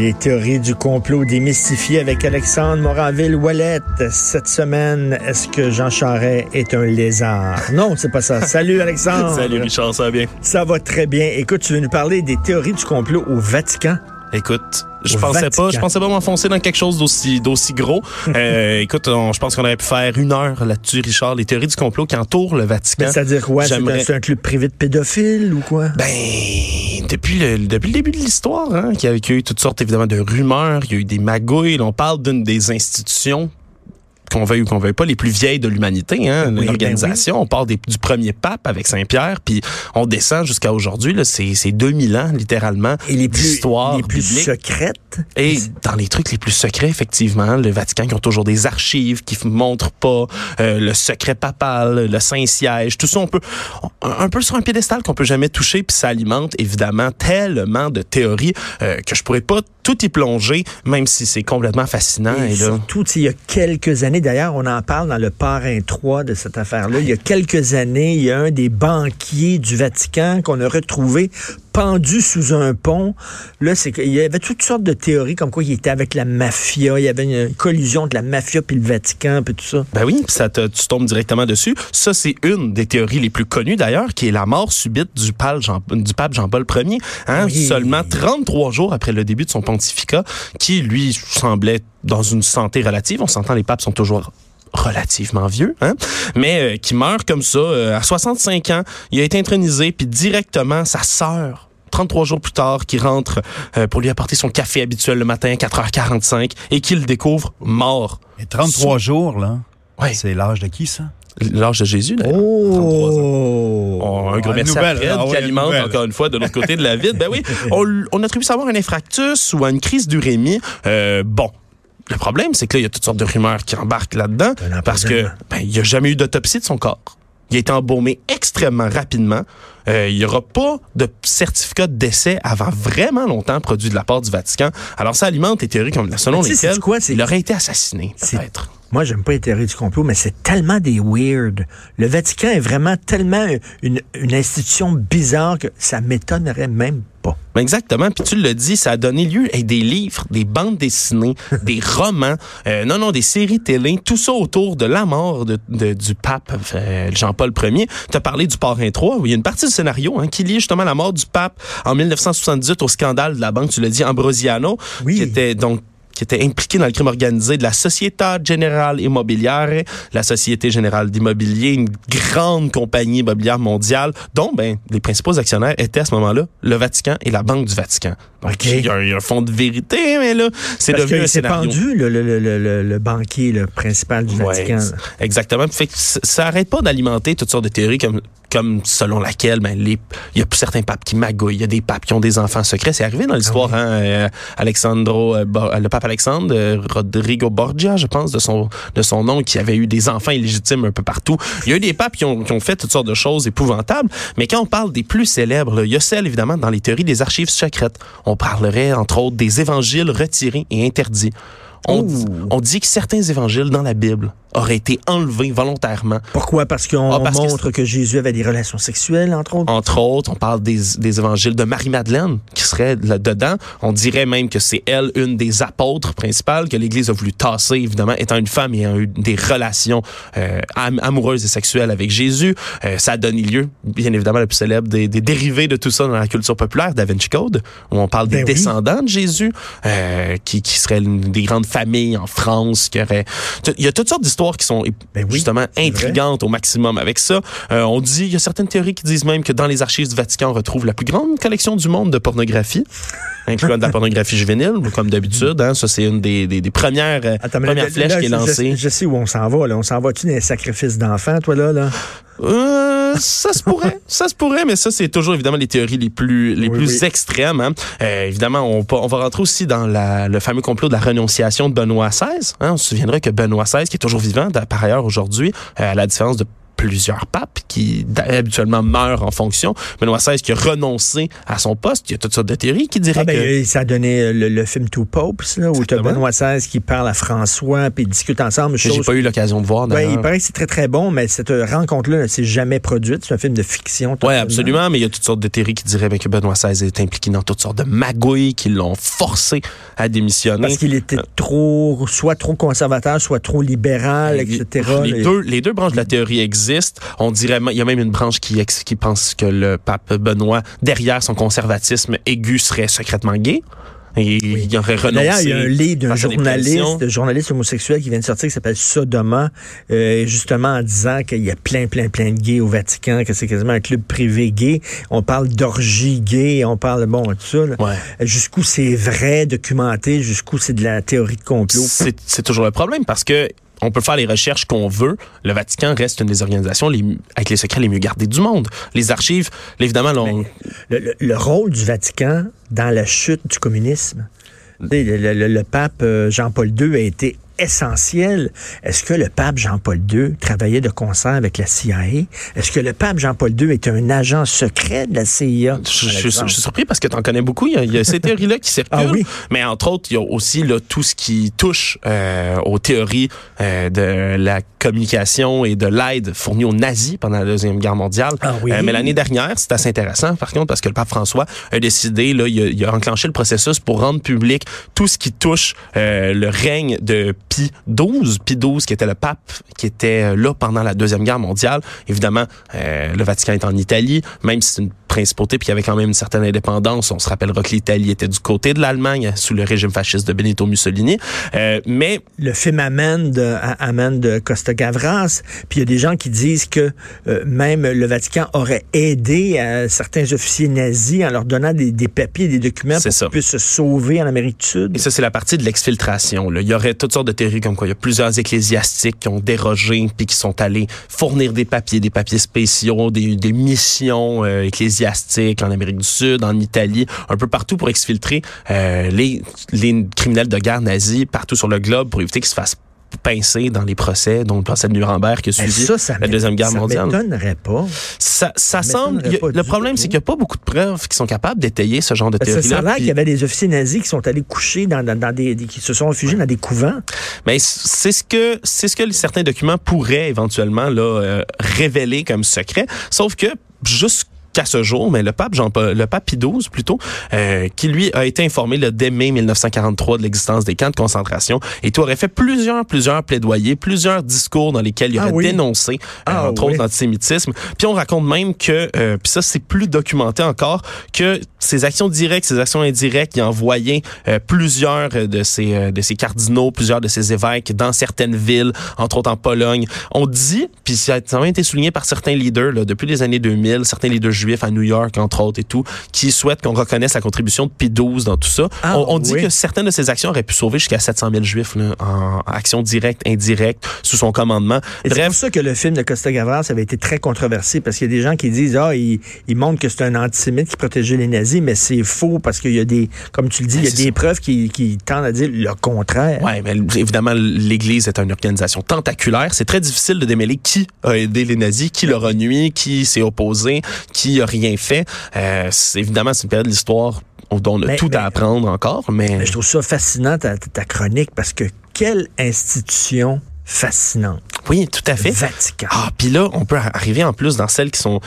Les théories du complot démystifiées avec Alexandre Moranville-Ouellette. Cette semaine, est-ce que Jean Charest est un lézard? Non, c'est pas ça. Salut Alexandre. Salut Richard, ça va bien? Ça va très bien. Écoute, tu veux nous parler des théories du complot au Vatican? Écoute, je pensais pas, je pensais pas m'enfoncer dans quelque chose d'aussi d'aussi gros. euh, écoute, je pense qu'on aurait pu faire une heure là-dessus, Richard, les théories du complot qui entourent le Vatican. C'est-à-dire quoi? C'est un, un, club privé de pédophiles ou quoi? Ben depuis le depuis le début de l'histoire, hein, qu'il y a eu toutes sortes évidemment de rumeurs, il y a eu des magouilles. On parle d'une des institutions qu'on veuille ou qu'on veuille pas, les plus vieilles de l'humanité, hein, ben l'organisation. On part du premier pape avec Saint-Pierre, puis on descend jusqu'à aujourd'hui. C'est 2000 ans, littéralement, Et les plus, les plus secrètes? Et dans les trucs les plus secrets, effectivement, le Vatican qui ont toujours des archives qui montrent pas euh, le secret papal, le Saint-Siège, tout ça, on peut un, peu sur un piédestal qu'on peut jamais toucher, puis ça alimente évidemment tellement de théories euh, que je pourrais pas tout y plonger, même si c'est complètement fascinant. Et, surtout, il y a quelques années, d'ailleurs, on en parle dans le parrain 3 de cette affaire-là. Il y a quelques années, il y a un des banquiers du Vatican qu'on a retrouvé pendu sous un pont. Là, c'est qu'il y avait toutes sortes de théories comme quoi il était avec la mafia, il y avait une collusion de la mafia puis le Vatican puis tout ça. Ben oui, ça te, tu tombes directement dessus. Ça, c'est une des théories les plus connues d'ailleurs, qui est la mort subite du pape, Jean, du pape Jean-Paul Ier, hein, seulement 33 jours après le début de son pontificat, qui lui semblait dans une santé relative. On s'entend, les papes sont toujours relativement vieux, hein, mais euh, qui meurt comme ça euh, à 65 ans. Il a été intronisé, puis directement sa sœur 33 jours plus tard, qui rentre euh, pour lui apporter son café habituel le matin à 4h45 et qu'il découvre mort. Et 33 jours, là? Ouais. C'est l'âge de qui, ça? L'âge de Jésus, d'ailleurs. Oh! oh! un gros merci à Fred, qui alimente encore une fois de l'autre côté de la ville. Ben oui, on, on attribue savoir un infractus ou une crise d'urémie. Euh, bon, le problème, c'est que là, il y a toutes sortes de rumeurs qui embarquent là-dedans parce que ben, il n'y a jamais eu d'autopsie de son corps. Il a été embaumé extrêmement rapidement. Euh, il n'y aura pas de certificat de décès avant vraiment longtemps produit de la part du Vatican. Alors, ça alimente les théories comme, selon lesquelles il aurait été assassiné, peut-être. Moi, j'aime pas les théories du complot, mais c'est tellement des weird. Le Vatican est vraiment tellement une, une institution bizarre que ça m'étonnerait même pas. Exactement. Puis tu le dis, ça a donné lieu à des livres, des bandes dessinées, des romans, euh, non, non, des séries télé, tout ça autour de la mort de, du pape euh, Jean-Paul Ier. Tu as parlé du Parrain 3, où il y a une partie du scénario hein, qui lie justement la mort du pape en 1978 au scandale de la banque, tu l'as dit, Ambrosiano, oui. qui était donc qui était impliqué dans le crime organisé de la Société Générale Immobilière, la Société Générale d'Immobilier, une grande compagnie immobilière mondiale, dont ben, les principaux actionnaires étaient à ce moment-là le Vatican et la Banque du Vatican. Donc, il, y a, un fond de vérité, mais là, c'est devenu un scénario. pendu, le, le, le, le, banquier le principal du Vatican. Exactement. Fait que ça arrête pas d'alimenter toutes sortes de théories comme comme selon laquelle ben les il y a certains papes qui magouillent, il y a des papes qui ont des enfants secrets, c'est arrivé dans l'histoire ah hein, euh, Alexandro euh, le pape Alexandre euh, Rodrigo Borgia, je pense de son de son nom qui avait eu des enfants illégitimes un peu partout. Il y a eu des papes qui ont, qui ont fait toutes sortes de choses épouvantables, mais quand on parle des plus célèbres, il y a celle évidemment dans les théories des archives secrètes. On parlerait, entre autres, des évangiles retirés et interdits. On, on, dit que certains évangiles dans la Bible auraient été enlevés volontairement. Pourquoi? Parce qu'on ah, montre que... Jésus avait des relations sexuelles, entre autres? Entre autres, on parle des, des évangiles de Marie-Madeleine qui serait là-dedans. On dirait même que c'est elle une des apôtres principales que l'Église a voulu tasser, évidemment, étant une femme et ayant eu des relations euh, amoureuses et sexuelles avec Jésus. Euh, ça a donné lieu, bien évidemment, la plus célèbre des, des, dérivés de tout ça dans la culture populaire, Da Vinci Code, où on parle des ben descendants de Jésus, euh, qui, qui seraient des grandes familles en France, qui aurait Il y a toutes sortes d'histoires qui sont ben justement intrigantes au maximum avec ça. Euh, on dit, il y a certaines théories qui disent même que dans les archives du Vatican, on retrouve la plus grande collection du monde de pornographie incluant de la pornographie juvénile, comme d'habitude. Hein, ça, c'est une des, des, des premières, euh, premières flèches qui est lancée. Je, sais où on s'en va. Là. On s'en va-tu dans les sacrifices d'enfants, toi, là? là? Euh, ça se pourrait, ça se pourrait, mais ça c'est toujours évidemment les théories les plus les plus extrêmes. Hein. Euh, évidemment, on, on, va rentrer aussi dans la, le fameux complot de la renonciation de Benoît XVI. Hein. On se souviendra que Benoît XVI, qui est toujours vivant par ailleurs aujourd'hui, euh, à la différence de plusieurs papes qui habituellement meurent en fonction. Benoît XVI qui a renoncé à son poste. Il y a toutes sortes de théories qui diraient ah ben, que... Ça a donné le, le film Two Popes, là, où tu as Benoît XVI qui parle à François, puis ils discutent ensemble. J'ai pas eu l'occasion de voir. Ben, il paraît que c'est très, très bon, mais cette rencontre-là ne s'est jamais produite. C'est un film de fiction. Oui, absolument, mais il y a toutes sortes de théories qui diraient ben, que Benoît XVI est impliqué dans toutes sortes de magouilles qui l'ont forcé à démissionner. Parce qu'il était trop, soit trop conservateur, soit trop libéral, etc. Les, deux, les deux branches de la théorie existent. On dirait, il y a même une branche qui, qui pense que le pape Benoît, derrière son conservatisme aigu, serait secrètement gay. Et il aurait renoncé. D'ailleurs, il y a un livre d'un journaliste, journaliste homosexuel qui vient de sortir qui s'appelle Sodoma, euh, justement en disant qu'il y a plein, plein, plein de gays au Vatican, que c'est quasiment un club privé gay. On parle d'orgie gay, on parle, bon, tout ça. Ouais. Jusqu'où c'est vrai, documenté, jusqu'où c'est de la théorie de complot. C'est toujours le problème parce que on peut faire les recherches qu'on veut. Le Vatican reste une des organisations les, avec les secrets les mieux gardés du monde. Les archives, évidemment, le, le, rôle du Vatican dans la chute du communisme. Le, le pape euh, Jean-Paul II a été essentiel. Est-ce que le pape Jean-Paul II travaillait de concert avec la CIA? Est-ce que le pape Jean-Paul II est un agent secret de la CIA? Je, suis surpris parce que tu en connais beaucoup. Il y a, ces théories-là qui circulent. Ah oui? Mais entre autres, il y a aussi là, tout ce qui touche euh, aux théories euh, de la communication et de l'aide fournie aux nazis pendant la Deuxième Guerre mondiale. Ah oui? Euh, mais l'année dernière, c'est assez intéressant, par contre, parce que le pape François a décidé, là, il a, il a enclenché le processus pour rendre public tout ce qui touche le règne de Pie XII, Pie XII qui était le pape qui était euh, là pendant la Deuxième Guerre mondiale. Évidemment, euh, le Vatican est en Italie, même si c'est une principauté, puis il y avait quand même une certaine indépendance. On se rappellera que l'Italie était du côté de l'Allemagne sous le régime fasciste de Benito Mussolini. Euh, mais le film amène de, amène de Costa Gavras, puis il y a des gens qui disent que euh, même le Vatican aurait aidé à certains officiers nazis en leur donnant des, des papiers, des documents pour qu'ils puissent se sauver en Amérique du Sud. Et ça, c'est la partie de l'exfiltration. Il y aurait toutes sortes de théories comme quoi il y a plusieurs ecclésiastiques qui ont dérogé puis qui sont allés fournir des papiers, des papiers spéciaux, des, des missions euh, ecclésiastiques en Amérique du Sud, en Italie, un peu partout pour exfiltrer euh, les, les criminels de guerre nazis partout sur le globe pour éviter qu'ils se fassent pincer dans les procès, dont le procès de Nuremberg qui a suivi la Deuxième Guerre mondiale. Ça m'étonnerait pas. Ça, ça semble... le problème, c'est qu'il n'y a pas beaucoup de preuves qui sont capables d'étayer ce genre de théorie-là. Ça a qu'il y avait des officiers nazis qui sont allés coucher dans, dans, des, qui se sont réfugiés dans des couvents. Mais c'est ce que c'est ce que certains documents pourraient éventuellement là euh, révéler comme secret, sauf que juste qu'à ce jour, mais le pape Jean le pape Pie XII plutôt, euh, qui lui a été informé le dès mai 1943 de l'existence des camps de concentration et tout aurait fait plusieurs plusieurs plaidoyers, plusieurs discours dans lesquels il ah aurait dénoncé euh, ah entre autres l'antisémitisme. Puis on raconte même que euh, puis ça c'est plus documenté encore que ces actions directes, ces actions indirectes, il a envoyé plusieurs de ces de ces cardinaux, plusieurs de ces évêques dans certaines villes, entre autres en Pologne. On dit puis ça a même été souligné par certains leaders là, depuis les années 2000, certains leaders juifs à New York, entre autres, et tout, qui souhaitent qu'on reconnaisse la contribution de Pie XII dans tout ça. Ah, on, dit que certaines de ces actions auraient pu sauver jusqu'à 700 000 juifs là, en action directe, indirecte, sous son commandement. C'est pour ça que le film de Costa Gavras avait été très controversé, parce qu'il y a des gens qui disent, ah, il, il montre que c'est un antisémite qui protégeait les nazis, mais c'est faux, parce qu'il y a des, comme tu le dis, il y a des preuves qui, qui tendent à dire le contraire. Oui, mais évidemment, l'Église est une organisation tentaculaire. C'est très difficile de démêler qui a aidé les nazis, qui leur a nuit, qui s'est opposé, qui a rien fait. Euh, évidemment, c'est une période de l'histoire dont on a tout à apprendre encore, mais... Je trouve ça fascinant, ta, ta chronique, parce que quelle institution fascinante. Oui, tout à fait. Vatican. Ah, puis là, on peut arriver en plus dans celles qui sont.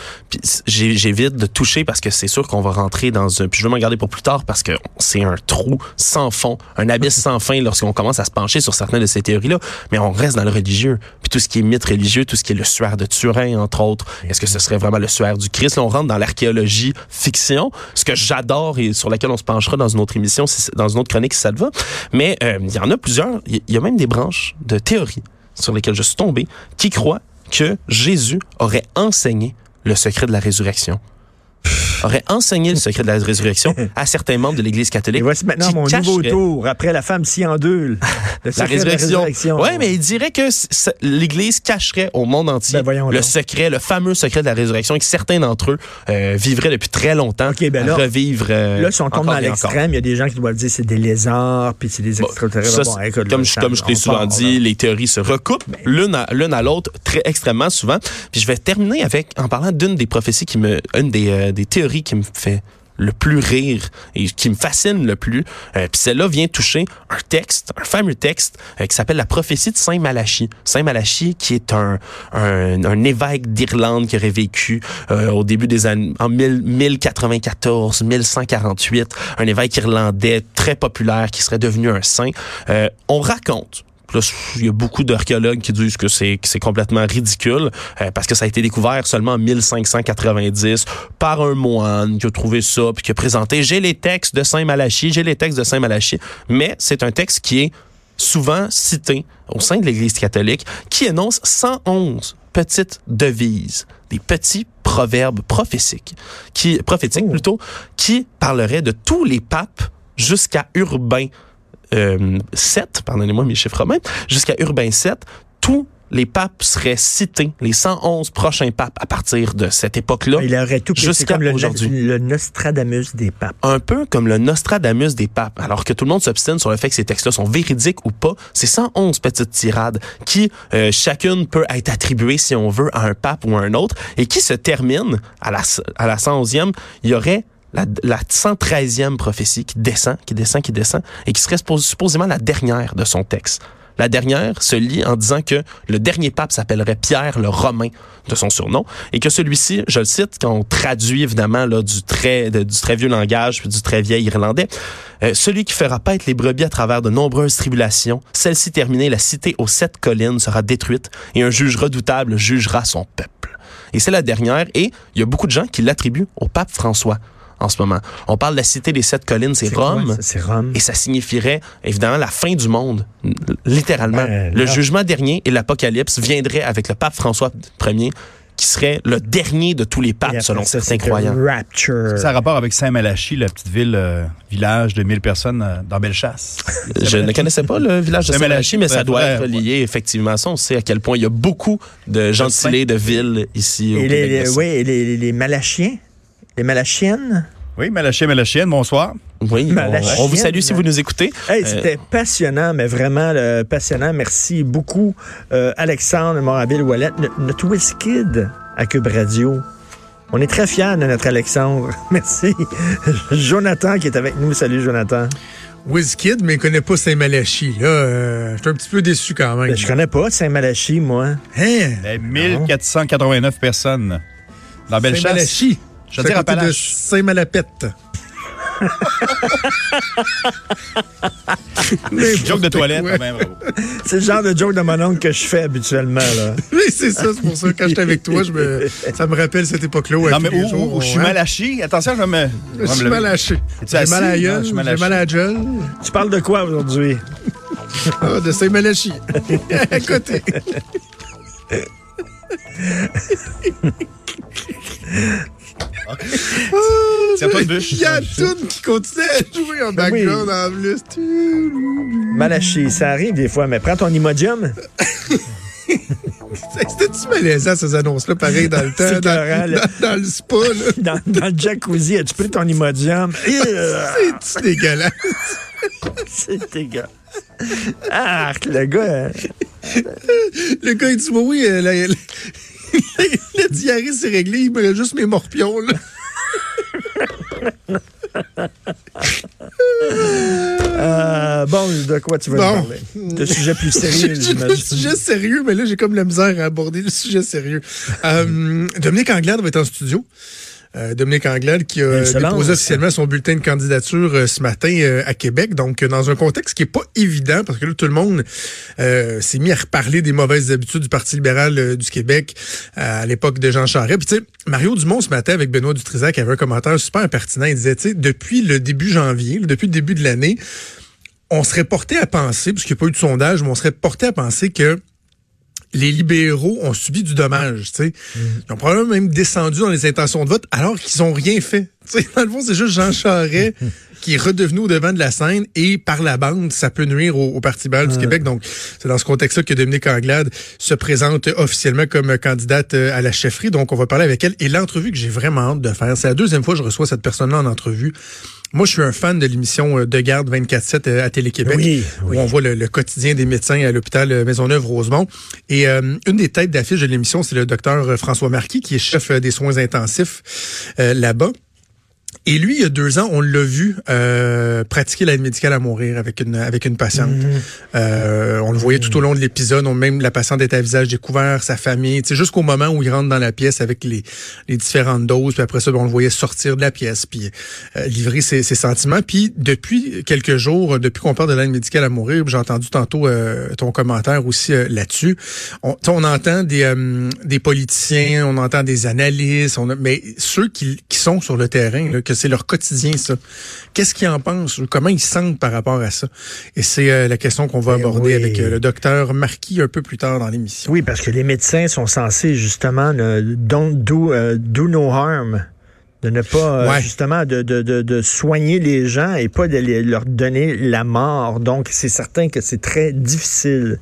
J'évite de toucher parce que c'est sûr qu'on va rentrer dans un. Puis je vais m'en garder pour plus tard parce que c'est un trou sans fond, un abysse sans fin lorsqu'on commence à se pencher sur certaines de ces théories-là. Mais on reste dans le religieux. Puis tout ce qui est mythe religieux, tout ce qui est le suaire de Turin, entre autres. Est-ce que ce serait vraiment le suaire du Christ? Là, on rentre dans l'archéologie fiction, ce que j'adore et sur laquelle on se penchera dans une autre émission, dans une autre chronique si ça te va. Mais euh, il y en a plusieurs. Il y a même des branches de théorie sur lesquels je suis tombé qui croient que Jésus aurait enseigné le secret de la résurrection. Aurait enseigné le secret de la résurrection à certains membres de l'Église catholique. Et voici maintenant mon nouveau tour, après la femme si en deux. la résurrection. Oui, mais il dirait que l'Église cacherait au monde entier ben, le secret, le fameux secret de la résurrection, et que certains d'entre eux euh, vivraient depuis très longtemps ben là, revivre. Euh, là, si on tombe dans l'extrême, il y a des gens qui doivent dire c'est des lézards, puis c'est des extraterrestres. comme, comme je t'ai souvent dit, les théories se recoupent ben. l'une à, l'une à l'autre très extrêmement souvent. Puis je vais terminer avec en parlant d'une des prophéties qui me, une des, euh, des théories qui me fait le plus rire et qui me fascine le plus. Euh, Puis celle-là vient toucher un texte, un fameux texte euh, qui s'appelle la prophétie de Saint Malachie. Saint Malachie qui est un, un, évêque d'Irlande qui aurait vécu euh, au début des années en 1094, 1148, un évêque irlandais très populaire qui serait devenu un saint. On raconte il y a beaucoup d'archéologues qui disent que c'est c'est complètement ridicule euh, parce que ça a été découvert seulement en 1590 par un moine qui a trouvé ça puis qui a présenté j'ai les textes de Saint Malachie, j'ai les textes de Saint Malachie, mais c'est un texte qui est souvent cité au sein de l'Église catholique qui énonce 111 petites devises, des petits proverbes prophétiques qui prophétiques oh. plutôt qui parleraient de tous les papes jusqu'à Urbain euh, 7, pardonnez-moi mes chiffres romains, jusqu'à Urbain 7, tous les papes seraient cités, les 111 prochains papes à partir de cette époque-là. Il aurait tout jusqu'à aujourd'hui. Le, Nostradamus des papes. Un peu comme le Nostradamus des papes. Alors que tout le monde s'obstine sur le fait que ces textes-là sont véridiques ou pas, c'est 111 petites tirades qui, euh, chacune peut être attribuée, si on veut, à un pape ou à un autre, et qui se à la, à la 111e. Il y aurait la, la 113e prophétie qui descend, qui descend, qui descend, et qui serait supposément la dernière de son texte. La dernière se lit en disant que le dernier pape s'appellerait Pierre le Romain de son surnom et que celui-ci, je le cite, quand on traduit évidemment là, du, très, du très vieux langage puis du très vieil irlandais, euh, celui qui fera paître les brebis à travers de nombreuses tribulations, celle-ci terminée, la cité aux sept collines sera détruite et un juge redoutable jugera son peuple. Et c'est la dernière et il y a beaucoup de gens qui l'attribuent au pape François en ce moment. On parle de la cité des sept collines, c'est Rome. C'est Rome? Et ça signifierait évidemment la fin du monde, littéralement. Ben, le jugement dernier et l'apocalypse viendraient avec le pape François Ier qui serait le dernier de tous les papes, selon certains croyants. Rapture. Ça a rapport avec Saint-Malachie, la petite ville, euh, village de 1000 personnes euh, dans Bellechasse. Je ne connaissais pas le village de Saint-Malachie, mais ça doit être lié effectivement à ça. On sait à quel point il y a beaucoup de gentilés de villes ici au Les, oui, et les, les Malachiens? Les Malachiennes? Oui, Malachien, Malachienne, bonsoir. Oui, on, vous salue si vous nous écoutez. Hey, C'était passionnant, mais vraiment passionnant. Merci beaucoup, euh, Alexandre Morabile-Wallet, notre WizKid à Cube Radio. On est très fiers de notre Alexandre. Merci. Jonathan qui est avec nous. Salut, Jonathan. WizKid, mais il connaît pas Saint-Malachie. Là, euh, je suis un petit peu déçu quand même. Ben, je connais pas Saint-Malachie, moi. Hein? 1489 personnes. Dans Bellechasse. Je veux dire de Saint-Malapette. joke de toilette, quand même. C'est le genre de joke de mon oncle que je fais habituellement. Là. oui, c'est ça. C'est pour ça que quand j'étais avec toi, je me... ça me rappelle cette époque-là. Non, mais où, je suis mal. Attention, je vais me. Je suis mal haché. J'ai mal à gueule. J'ai mal à gueule. Tu parles de quoi aujourd'hui? ah, de Saint-Malachie. à côté. C'est pas bûche. Il y a tout qui continue à jouer en ben background en plus. Malachi, ça arrive des fois, mais prends ton Imodium. C'était-tu malaisant, ces annonces-là, pareil, dans le temps, dans, dans, le spa, là? Dans, dans, le jacuzzi, as-tu pris ton Imodium? C'est dégueulasse? C'est dégueulasse. Ah, le gars... Hein. le gars, il dit, oui, euh, la, diarrhée, c'est réglé. Il me reste juste mes morpions, là. Euh, bon, de quoi tu veux parler? De sujets plus sérieux. Un sujet sérieux, mais là, j'ai comme la misère à aborder le sujet sérieux. Euh, Dominique Anglade va être en studio. Euh, Dominique Anglade qui a déposé officiellement son bulletin de candidature euh, ce matin euh, à Québec. Donc, dans un contexte qui est pas évident, parce que là, tout le monde s'est mis à reparler des mauvaises habitudes du Parti libéral du Québec à l'époque de Jean Charest. Puis, tu sais, Mario Dumont, ce matin, avec Benoît Dutrisac, avait un commentaire super pertinent. Il disait, tu sais, depuis le début janvier, depuis le début de l'année, on serait porté à penser, puisqu'il n'y a pas eu de sondage, mais on serait porté à penser que les libéraux ont subi du dommage. Tu sais. Mm. Ils ont probablement même descendu dans les intentions de vote alors qu'ils n'ont rien fait dans le fond, c'est juste Jean Charest qui est redevenu au devant de la scène et par la bande, ça peut nuire au, Parti bal du Québec. Donc, c'est dans ce contexte-là que Dominique Anglade se présente officiellement comme candidate euh, à la chefferie. Donc, on va parler avec elle. Et l'entrevue que j'ai vraiment hâte de faire, c'est la deuxième fois que je reçois cette personne-là en entrevue. Moi, je suis un fan de l'émission euh, De garde 24-7 euh, à Télé-Québec, oui, où on voit le, quotidien des médecins à l'hôpital Maisonneuve-Rosemont. Et une des têtes d'affiche de l'émission, c'est le docteur François Marquis, qui est chef des soins intensifs là-bas. Et lui, il y a deux ans, on l'a vu euh, pratiquer l'aide médicale à mourir avec une avec une patiente. Mhm. Euh, on le voyait tout au long de l'épisode. Même la patiente était à visage découvert, sa famille, jusqu'au moment où il rentre dans la pièce avec les, les différentes doses. Puis après ça, on le voyait sortir de la pièce, puis euh, livrer ses, ses, sentiments. Puis depuis quelques jours, depuis qu'on parle de l'aide médicale à mourir, j'ai entendu tantôt euh, ton commentaire aussi là-dessus. On, on, entend des, des politiciens, on entend des analystes, on mais ceux qui, qui sont sur le terrain, là, c'est leur quotidien, ça. Qu'est-ce qu'ils en pensent ou comment ils sentent par rapport à ça? Et c'est euh, la question qu'on va ben aborder avec euh, le docteur Marquis un peu plus tard dans l'émission. Oui, parce que les médecins sont censés justement don't do, euh, do no harm de ne pas justement de, de, de, soigner les gens et pas de leur donner la mort. Donc c'est certain que c'est très difficile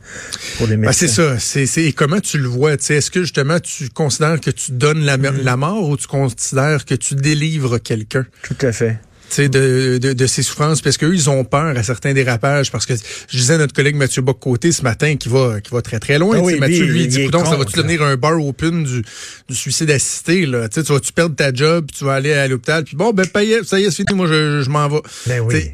pour les ben, médecins. c'est ça. C'est comment tu le vois. Est-ce que justement tu considères que tu donnes la, mm. la mort ou tu considères que tu délivres quelqu'un? Tout à fait de, de, de, ces souffrances parce qu'eux, ils ont peur à certains dérapages parce que je disais à notre collègue Mathieu Bock-Côté ce matin qui va qui va très très loin. Ah Mathieu, lui, il dit donc ça va-tu devenir un bar open du, du suicide assisté là? tu vas-tu perdre ta job, puis tu vas aller à l'hôpital, puis bon, ben, ça y est, c'est fini, moi je, je m'en vais. Ben oui.